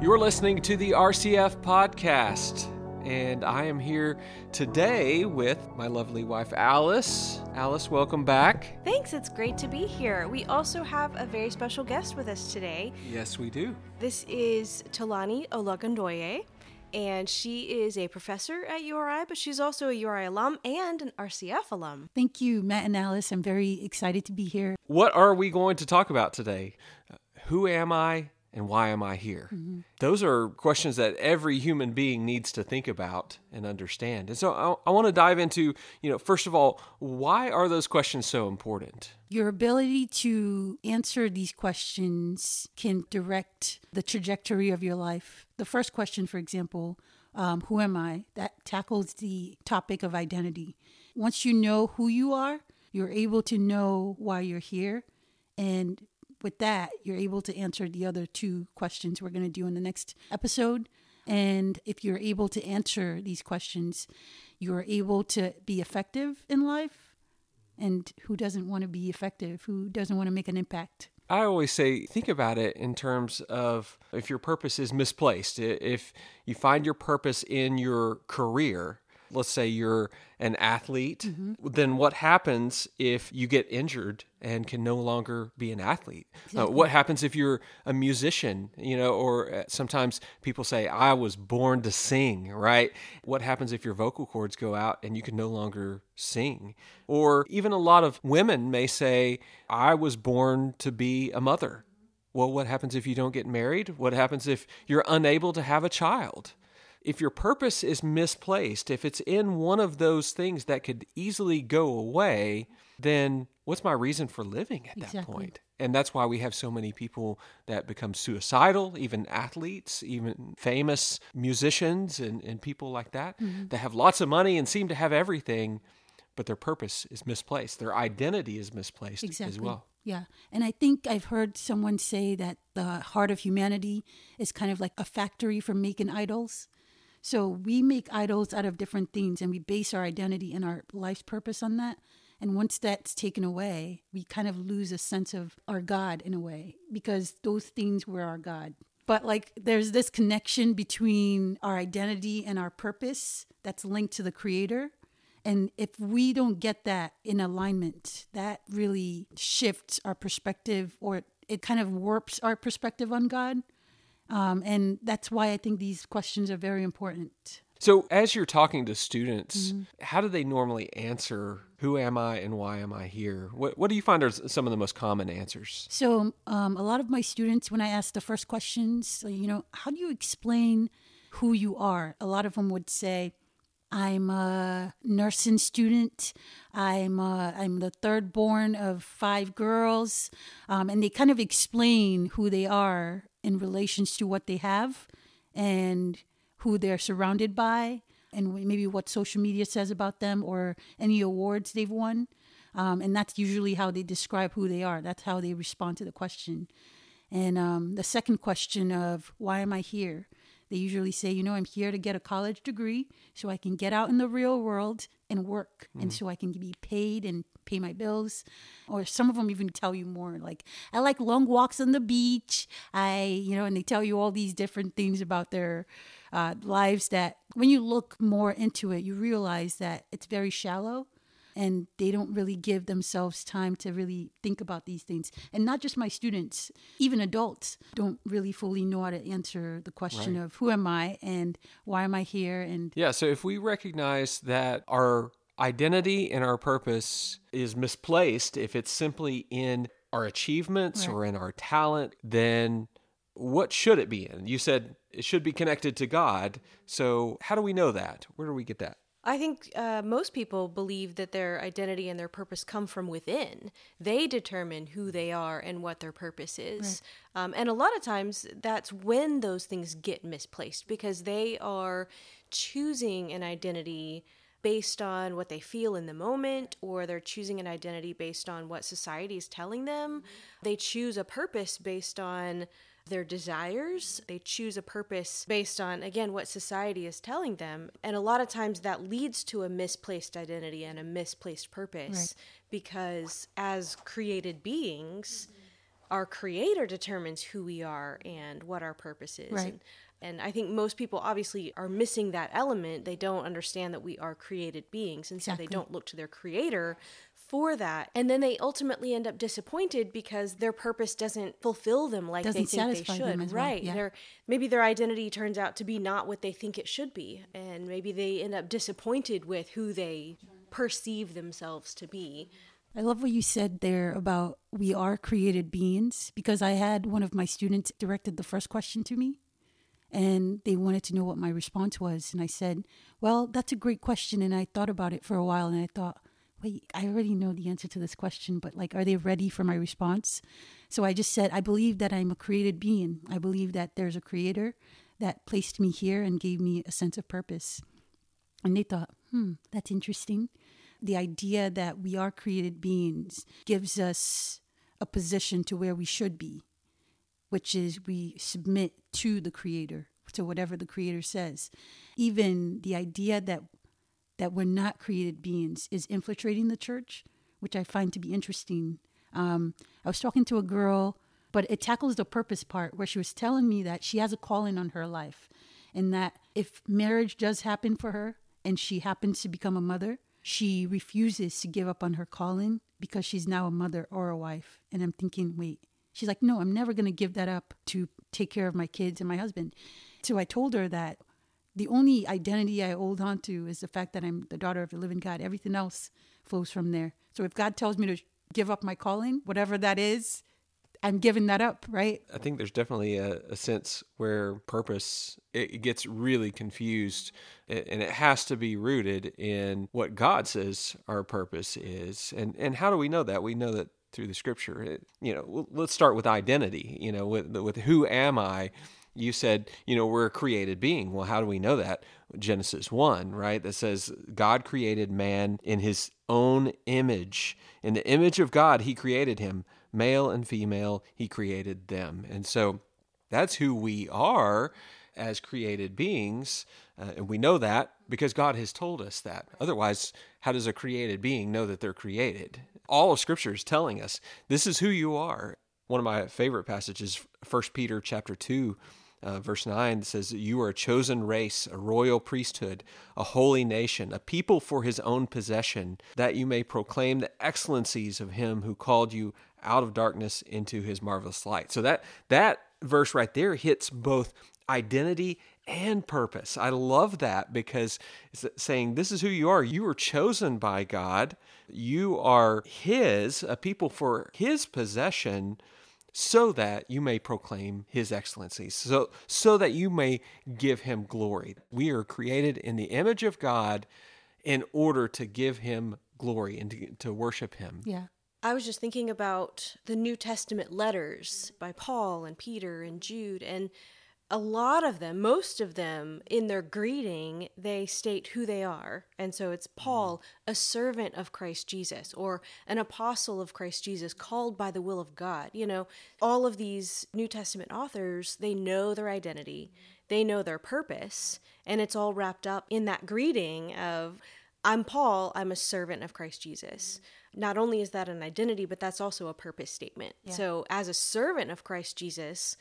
You're listening to the RCF podcast, and I am here today with my lovely wife, Alice. Alice, welcome back. Thanks, it's great to be here. We also have a very special guest with us today. Yes, we do. This is Tolani Olagundoye, and she is a professor at URI, but she's also a URI alum and an RCF alum. Thank you, Matt and Alice. I'm very excited to be here. What are we going to talk about today? Who am I? And why am I here? Mm-hmm. Those are questions that every human being needs to think about and understand. And so I, I, want to dive into, you know, first of all, why are those questions so important? Your ability to answer these questions can direct the trajectory of your life. The first question, for example, um, who am I? That tackles the topic of identity. Once you know who you are, you're able to know why you're here and with that, you're able to answer the other two questions we're going to do in the next episode. And if you're able to answer these questions, you're able to be effective in life. And who doesn't want to be effective? Who doesn't want to make an impact? I always say, think about it in terms of if your purpose is misplaced, if you find your purpose in your career, let's say you're an athlete, mm-hmm. then what happens if you get injured and can no longer be an athlete? Uh, exactly. Uh, what happens if you're a musician, you know, or uh, sometimes people say, I was born to sing, right? What happens if your vocal cords go out and you can no longer sing? Or even a lot of women may say, I was born to be a mother. Well, what happens if you don't get married? What happens if you're unable to have a child? If your purpose is misplaced, if it's in one of those things that could easily go away, then what's my reason for living at exactly. that point? And that's why we have so many people that become suicidal, even athletes, even famous musicians and, and people like that, mm-hmm. that have lots of money and seem to have everything, but their purpose is misplaced. Their identity is misplaced exactly. as well. Yeah. And I think I've heard someone say that the heart of humanity is kind of like a factory for making idols. So we make idols out of different things and we base our identity and our life's purpose on that. And once that's taken away, we kind of lose a sense of our God in a way because those things were our God. But like there's this connection between our identity and our purpose that's linked to the creator. And if we don't get that in alignment, that really shifts our perspective or it kind of warps our perspective on God. Um, and that's why I think these questions are very important. So, as you're talking to students, mm-hmm. how do they normally answer, Who am I and why am I here? What, what do you find are some of the most common answers? So, um, a lot of my students, when I ask the first questions, you know, how do you explain who you are? A lot of them would say, I'm a nursing student. I'm a, I'm the third born of five girls, um, and they kind of explain who they are in relations to what they have and who they're surrounded by and maybe what social media says about them or any awards they've won. Um, and that's usually how they describe who they are. That's how they respond to the question. And um, the second question of why am I here? They usually say, you know, I'm here to get a college degree so I can get out in the real world and work, mm. and so I can be paid and pay my bills. Or some of them even tell you more, like I like long walks on the beach. I, you know, and they tell you all these different things about their uh, lives that when you look more into it, you realize that it's very shallow and they don't really give themselves time to really think about these things. And not just my students, even adults don't really fully know how to answer the question right. of who am I and why am I here and Yeah, so if we recognize that our identity and our purpose is misplaced if it's simply in our achievements right. or in our talent, then what should it be in? You said it should be connected to God. So, how do we know that? Where do we get that? I think uh, most people believe that their identity and their purpose come from within. They determine who they are and what their purpose is. Right. Um, and a lot of times that's when those things get misplaced because they are choosing an identity based on what they feel in the moment, or they're choosing an identity based on what society is telling them. They choose a purpose based on their desires. They choose a purpose based on, again, what society is telling them. And a lot of times that leads to a misplaced identity and a misplaced purpose right. because as created beings, our creator determines who we are and what our purpose is. Right. And, and I think most people obviously are missing that element. They don't understand that we are created beings, and so Exactly. they don't look to their creator for that. And then they ultimately end up disappointed because their purpose doesn't fulfill them like Doesn't they think they should. them as well, right. yeah. Their maybe their identity turns out to be not what they think it should be. And maybe they end up disappointed with who they perceive themselves to be. I love what you said there about we are created beings because I had one of my students directed the first question to me and they wanted to know what my response was. And I said, Well, that's a great question. And I thought about it for a while and I thought, Wait, I already know the answer to this question, but like, are they ready for my response? So I just said, I believe that I'm a created being. I believe that there's a creator that placed me here and gave me a sense of purpose. And they thought, hmm, that's interesting. The idea that we are created beings gives us a position to where we should be, which is we submit to the Creator, to whatever the Creator says. Even the idea that that we're not created beings is infiltrating the church, which I find to be interesting. Um, I was talking to a girl, but it tackles the purpose part where she was telling me that she has a calling on her life, and that if marriage does happen for her and she happens to become a mother, she refuses to give up on her calling because she's now a mother or a wife. And I'm thinking, wait, she's like, no, I'm never going to give that up to take care of my kids and my husband. So I told her that the only identity I hold on to is the fact that I'm the daughter of the living God. Everything else flows from there. So if God tells me to give up my calling, whatever that is, I'm giving that up, right? I think there's definitely a, a sense where purpose it, gets really confused, and it has to be rooted in what God says our purpose is. And and how do we know that? We know that through the Scripture. It, you know, let's start with identity. You know, with with who am I? You said, you know, we're a created being. Well, how do we know that? Genesis 1, right? That says God created man in his own image. In the image of God, he created him. Male and female, he created them. And so that's who we are as created beings. Uh, and we know that because God has told us that. Otherwise, how does a created being know that they're created? All of Scripture is telling us this is who you are. One of my favorite passages, 1 Peter chapter 2, uh, verse 9 says, You are a chosen race, a royal priesthood, a holy nation, a people for his own possession, that you may proclaim the excellencies of him who called you out of darkness into his marvelous light. So that that verse right there hits both identity and purpose. I love that because it's saying this is who you are. You were chosen by God. You are his, a people for his possession so that you may proclaim his excellencies so so that you may give him glory we are created in the image of god in order to give him glory and to, to worship him Yeah. I was just thinking about the New Testament letters by Paul and Peter and Jude, and a lot of them, most of them, in their greeting, they state who they are. And so it's mm. Paul, a servant of Christ Jesus, or an apostle of Christ Jesus, called by the will of God. You know, all of these New Testament authors, they know their identity, they know their purpose, and it's all wrapped up in that greeting of, I'm Paul, I'm a servant of Christ Jesus. Not only is that an identity, but that's also a purpose statement. So, as a servant of Christ Jesus,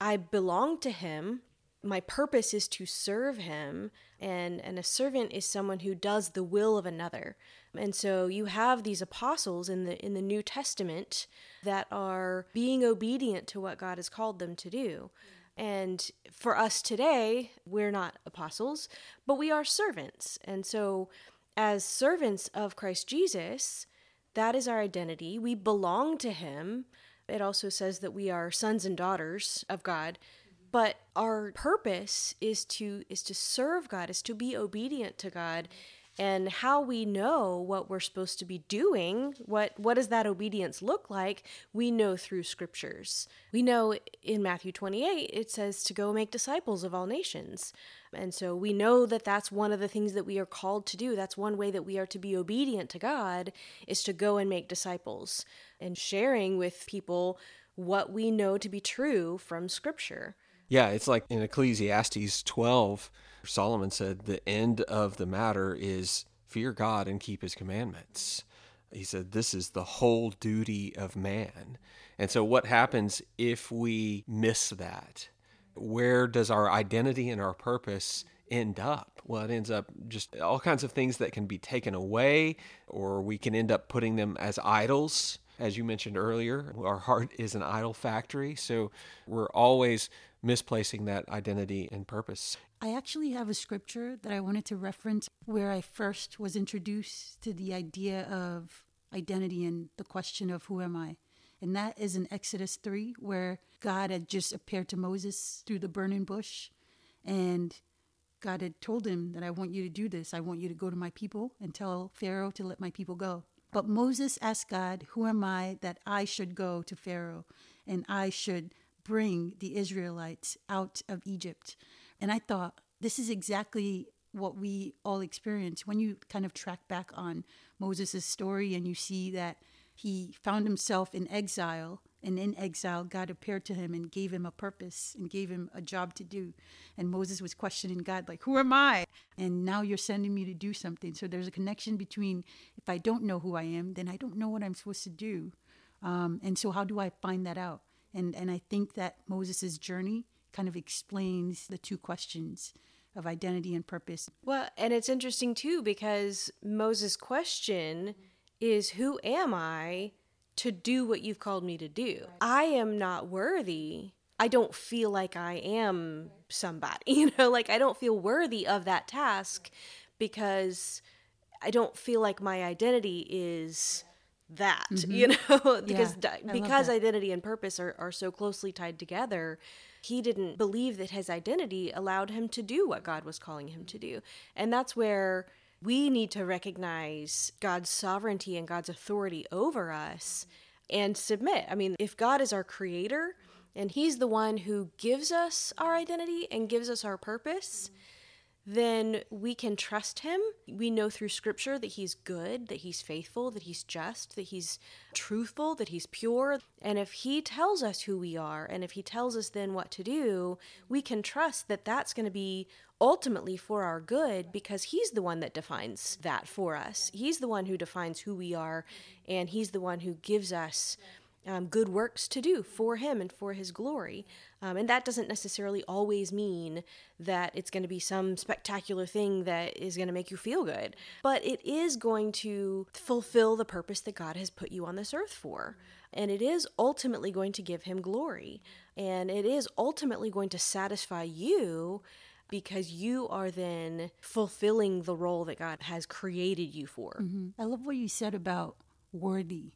I belong to him. My purpose is to serve him, and, and a servant is someone who does the will of another. And so you have these apostles in the in the New Testament that are being obedient to what God has called them to do. And for us today, we're not apostles, but we are servants. And so, as servants of Christ Jesus, that is our identity. We belong to Him. It also says that we are sons and daughters of God. But our purpose is to is to serve God, is to be obedient to God. And how we know what we're supposed to be doing, what what does that obedience look like? We know through scriptures. We know in Matthew 28 it says to go make disciples of all nations. And so we know that that's one of the things that we are called to do. That's one way that we are to be obedient to God is to go and make disciples and sharing with people what we know to be true from scripture. Yeah, it's like in Ecclesiastes 12, Solomon said, The end of the matter is fear God and keep his commandments. he said, This is the whole duty of man. And so, what happens if we miss that? Where does our identity and our purpose end up? Well, it ends up just all kinds of things that can be taken away, or we can end up putting them as idols. As you mentioned earlier, our heart is an idol factory. So, we're always misplacing that identity and purpose. I actually have a scripture that I wanted to reference where I first was introduced to the idea of identity and the question of who am I. And that is in Exodus 3, where God had just appeared to Moses through the burning bush. And God had told him that I want you to do this. I want you to go to my people and tell Pharaoh to let my people go. But Moses asked God, Who am I that I should go to Pharaoh and I should bring the Israelites out of Egypt? And I thought, this is exactly what we all experience when you kind of track back on Moses' story and you see that he found himself in exile. And in exile, God appeared to him and gave him a purpose and gave him a job to do. And Moses was questioning God, like, Who am I? And now you're sending me to do something. So there's a connection between if I don't know who I am, then I don't know what I'm supposed to do. Um, and so, how do I find that out? And, and I think that Moses' journey kind of explains the two questions of identity and purpose. Well, and it's interesting too because Moses' question is Who am I to do what you've called me to do? I am not worthy. I don't feel like I am somebody, you know, like I don't feel worthy of that task because I don't feel like my identity is that mm-hmm. you know because yeah, because identity and purpose are, are so closely tied together he didn't believe that his identity allowed him to do what god was calling him to do and that's where we need to recognize god's sovereignty and god's authority over us and submit i mean if god is our creator and he's the one who gives us our identity and gives us our purpose then we can trust him. We know through scripture that he's good, that he's faithful, that he's just, that he's truthful, that he's pure. And if he tells us who we are, and if he tells us then what to do, we can trust that that's going to be ultimately for our good because he's the one that defines that for us. He's the one who defines who we are, and he's the one who gives us um, good works to do for Him and for His glory. Um, and that doesn't necessarily always mean that it's going to be some spectacular thing that is going to make you feel good, but it is going to fulfill the purpose that God has put you on this earth for. And it is ultimately going to give Him glory. And it is ultimately going to satisfy you because you are then fulfilling the role that God has created you for. Mm-hmm. I love what you said about worthy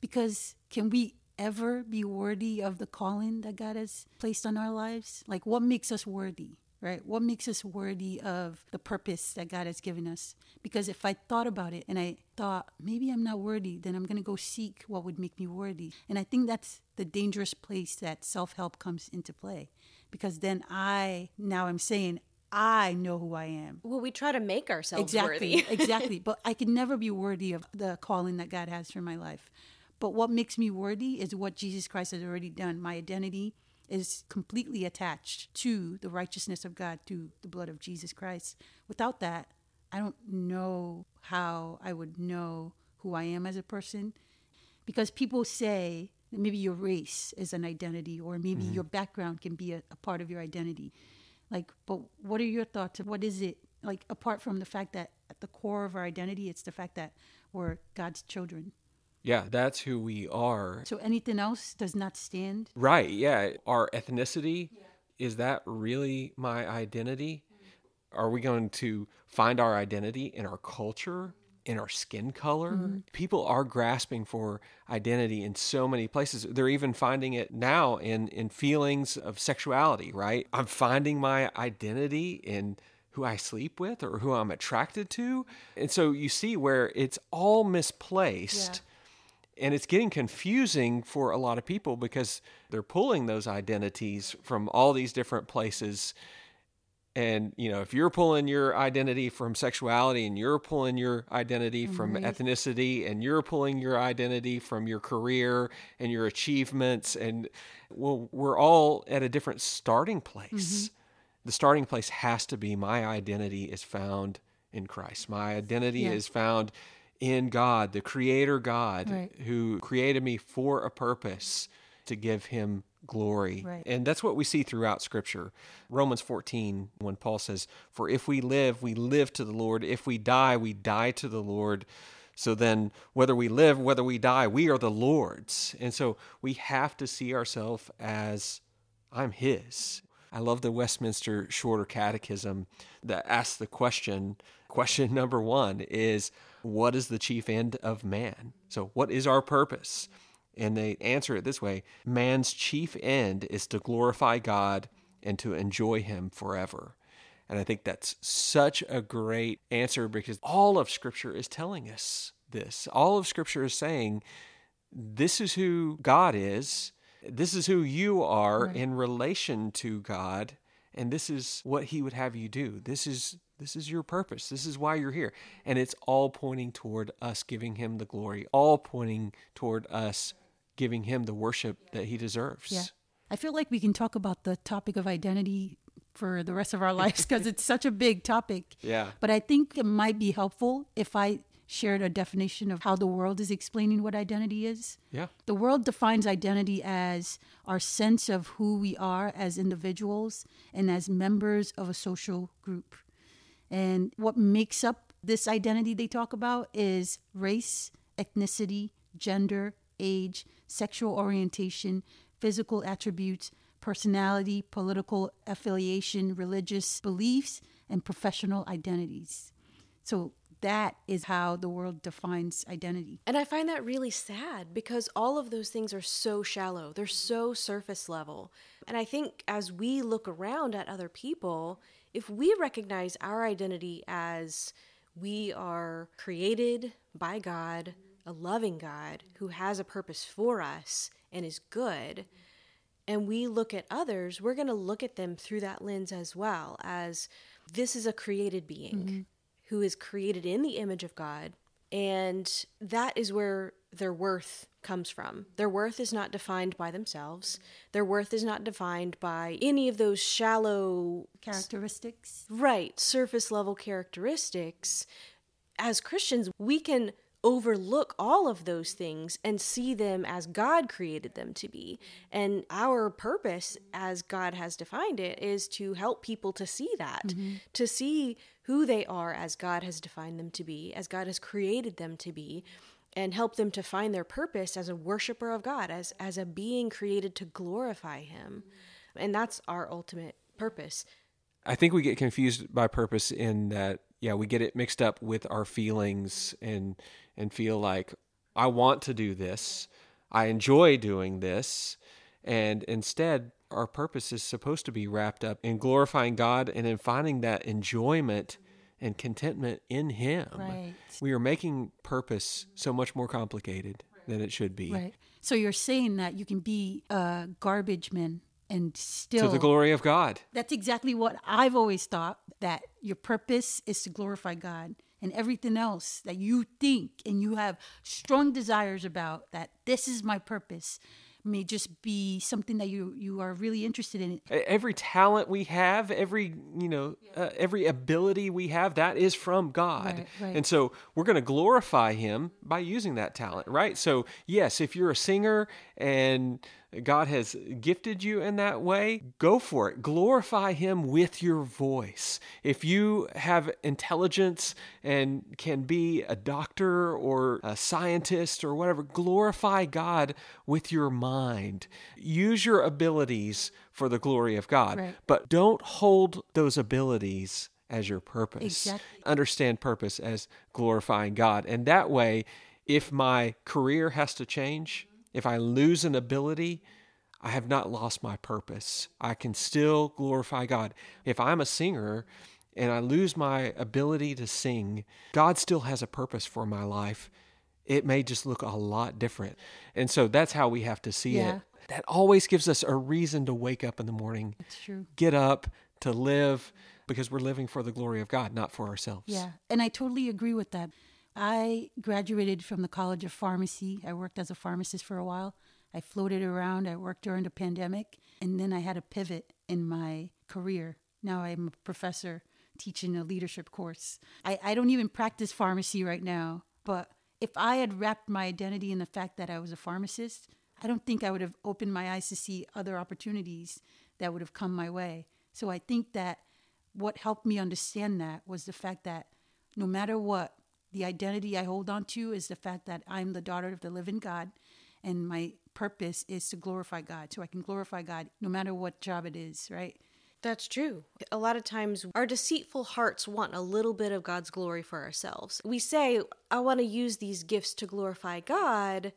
because can we ever be worthy of the calling that God has placed on our lives? Like, what makes us worthy, right? What makes us worthy of the purpose that God has given us? Because if I thought about it and I thought, maybe I'm not worthy, then I'm going to go seek what would make me worthy. And I think that's the dangerous place that self help comes into play. Because then I, now I'm saying, I know who I am. Well, we try to make ourselves exactly, worthy. exactly. But I can never be worthy of the calling that God has for my life. But what makes me worthy is what Jesus Christ has already done. My identity is completely attached to the righteousness of God through the blood of Jesus Christ. Without that, I don't know how I would know who I am as a person. Because people say maybe your race is an identity, or maybe mm-hmm. your background can be a, a part of your identity. Like, but what are your thoughts? What is it? Like, apart from the fact that at the core of our identity, it's the fact that we're God's children. Yeah, that's who we are. So anything else does not stand? Right, yeah. Our ethnicity, yeah. is that really my identity? Mm-hmm. Are we going to find our identity in our culture, in our skin color? Mm-hmm. People are grasping for identity in so many places. They're even finding it now in, in feelings of sexuality, right? I'm finding my identity in who I sleep with or who I'm attracted to. And so you see where it's all misplaced. Yeah and it's getting confusing for a lot of people because they're pulling those identities from all these different places and you know if you're pulling your identity from sexuality and you're pulling your identity from mm-hmm. ethnicity and you're pulling your identity from your career and your achievements and well we're all at a different starting place mm-hmm. the starting place has to be my identity is found in Christ my identity yeah. is found in God, the creator God Right. who created me for a purpose to give him glory. Right. And that's what we see throughout scripture. Romans 14, when Paul says, For if we live, we live to the Lord. If we die, we die to the Lord. So then, whether we live, whether we die, we are the Lord's. And so we have to see ourselves as I'm His. I love the Westminster Shorter Catechism that asks the question. Question number one is What is the chief end of man? So, what is our purpose? And they answer it this way Man's chief end is to glorify God and to enjoy Him forever. And I think that's such a great answer because all of Scripture is telling us this. All of Scripture is saying, this is who God is. This is who you are mm-hmm. in relation to God, and this is what He would have you do. This is this is your purpose. This is why you're here, and it's all pointing toward us giving Him the glory. All pointing toward us giving Him the worship that He deserves. Yeah. I feel like we can talk about the topic of identity for the rest of our lives because it's such a big topic. Yeah. But I think it might be helpful if I shared a definition of how the world is explaining what identity is. Yeah. The world defines identity as our sense of who we are as individuals and as members of a social group. And what makes up this identity they talk about is race, ethnicity, gender, age, sexual orientation, physical attributes, personality, political affiliation, religious beliefs, and professional identities. So that is how the world defines identity. And I find that really sad because all of those things are so shallow. They're so surface level. And I think as we look around at other people, if we recognize our identity as we are created by God, a loving God who has a purpose for us and is good, and we look at others, we're going to look at them through that lens as well as this is a created being mm-hmm. who is created in the image of God. And that is where their worth comes from. Their worth is not defined by themselves. Their worth is not defined by any of those shallow, Characteristics. right, surface level characteristics. As Christians, we can overlook all of those things and see them as God created them to be. And our purpose, as God has defined it, is to help people to see that, mm-hmm. to see who they are as God has defined them to be, as God has created them to be. And help them to find their purpose as a worshiper of God, as, as a being created to glorify Him. And that's our ultimate purpose. I think we get confused by purpose in that yeah, we get it mixed up with our feelings and and feel like I want to do this. I enjoy doing this. And instead, our purpose is supposed to be wrapped up in glorifying God and in finding that enjoyment and contentment in him. Right. We are making purpose so much more complicated than it should be. Right. So you're saying that you can be a garbage man and still To the glory of God. That's exactly what I've always thought that your purpose is to glorify God and everything else that you think and you have strong desires about that this is my purpose may just be something that you you are really interested in. every talent we have every you know uh, every ability we have that is from god Right, right. and so we're going to glorify him by using that talent right so yes if you're a singer and god has gifted you in that way go for it glorify him with your voice if you have intelligence and can be a doctor or a scientist or whatever glorify god with your mind use your abilities for the glory of God. Right. But don't hold those abilities as your purpose. Exactly. Understand purpose as glorifying God. And that way, if my career has to change, if I lose an ability, I have not lost my purpose. I can still glorify God. If I'm a singer and I lose my ability to sing, God still has a purpose for my life. It may just look a lot different. And so that's how we have to see Yeah. it. That always gives us a reason to wake up in the morning, get up, to live, because we're living for the glory of God, not for ourselves. Yeah, and I totally agree with that. I graduated from the College of Pharmacy. I worked as a pharmacist for a while. I floated around. I worked during the pandemic, and then I had a pivot in my career. Now I'm a professor teaching a leadership course. I, I don't even practice pharmacy right now, but if I had wrapped my identity in the fact that I was a pharmacist, I don't think I would have opened my eyes to see other opportunities that would have come my way. So I think that what helped me understand that was the fact that no matter what, the identity I hold on to is the fact that I'm the daughter of the living God and my purpose is to glorify God. So I can glorify God no matter what job it is, right? That's true. A lot of times, our deceitful hearts want a little bit of God's glory for ourselves. We say, I want to use these gifts to glorify God,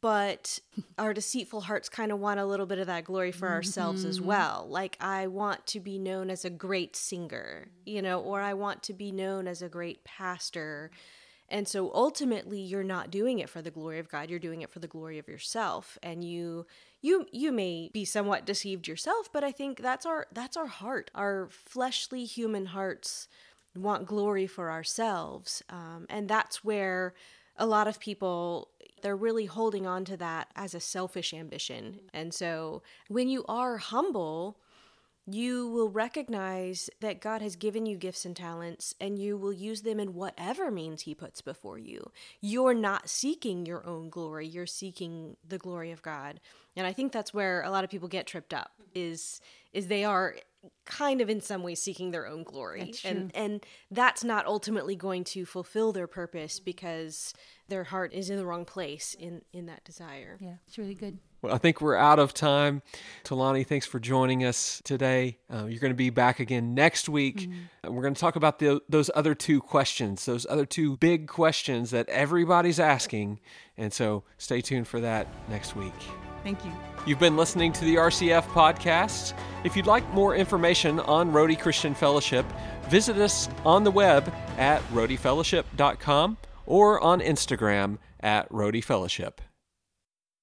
but our deceitful hearts kind of want a little bit of that glory for ourselves as Mm-hmm. well. Like, I want to be known as a great singer, you know, or I want to be known as a great pastor. And so ultimately you're not doing it for the glory of God, you're doing it for the glory of yourself. And you you you may be somewhat deceived yourself, but I think that's our that's our heart. Our fleshly human hearts want glory for ourselves. Um, and that's where a lot of people they're really holding on to that as a selfish ambition. And so when you are humble, you will recognize that God has given you gifts and talents and you will use them in whatever means he puts before you. You're not seeking your own glory, you're seeking the glory of God. And I think that's where a lot of people get tripped up is is they are kind of in some ways seeking their own glory. That's and and that's not ultimately going to fulfill their purpose because their heart is in the wrong place in in that desire. Yeah, it's really good. Well, I think we're out of time. Tolani, thanks for joining us today. Uh, you're going to be back again next week. And we're going to talk about the, those other two questions, those other two big questions that everybody's asking. And so stay tuned for that next week. Thank you. You've been listening to the RCF podcast. If you'd like more information on Rhody Christian Fellowship, visit us on the web at rhodyfellowship.com or on Instagram at Rhody Fellowship.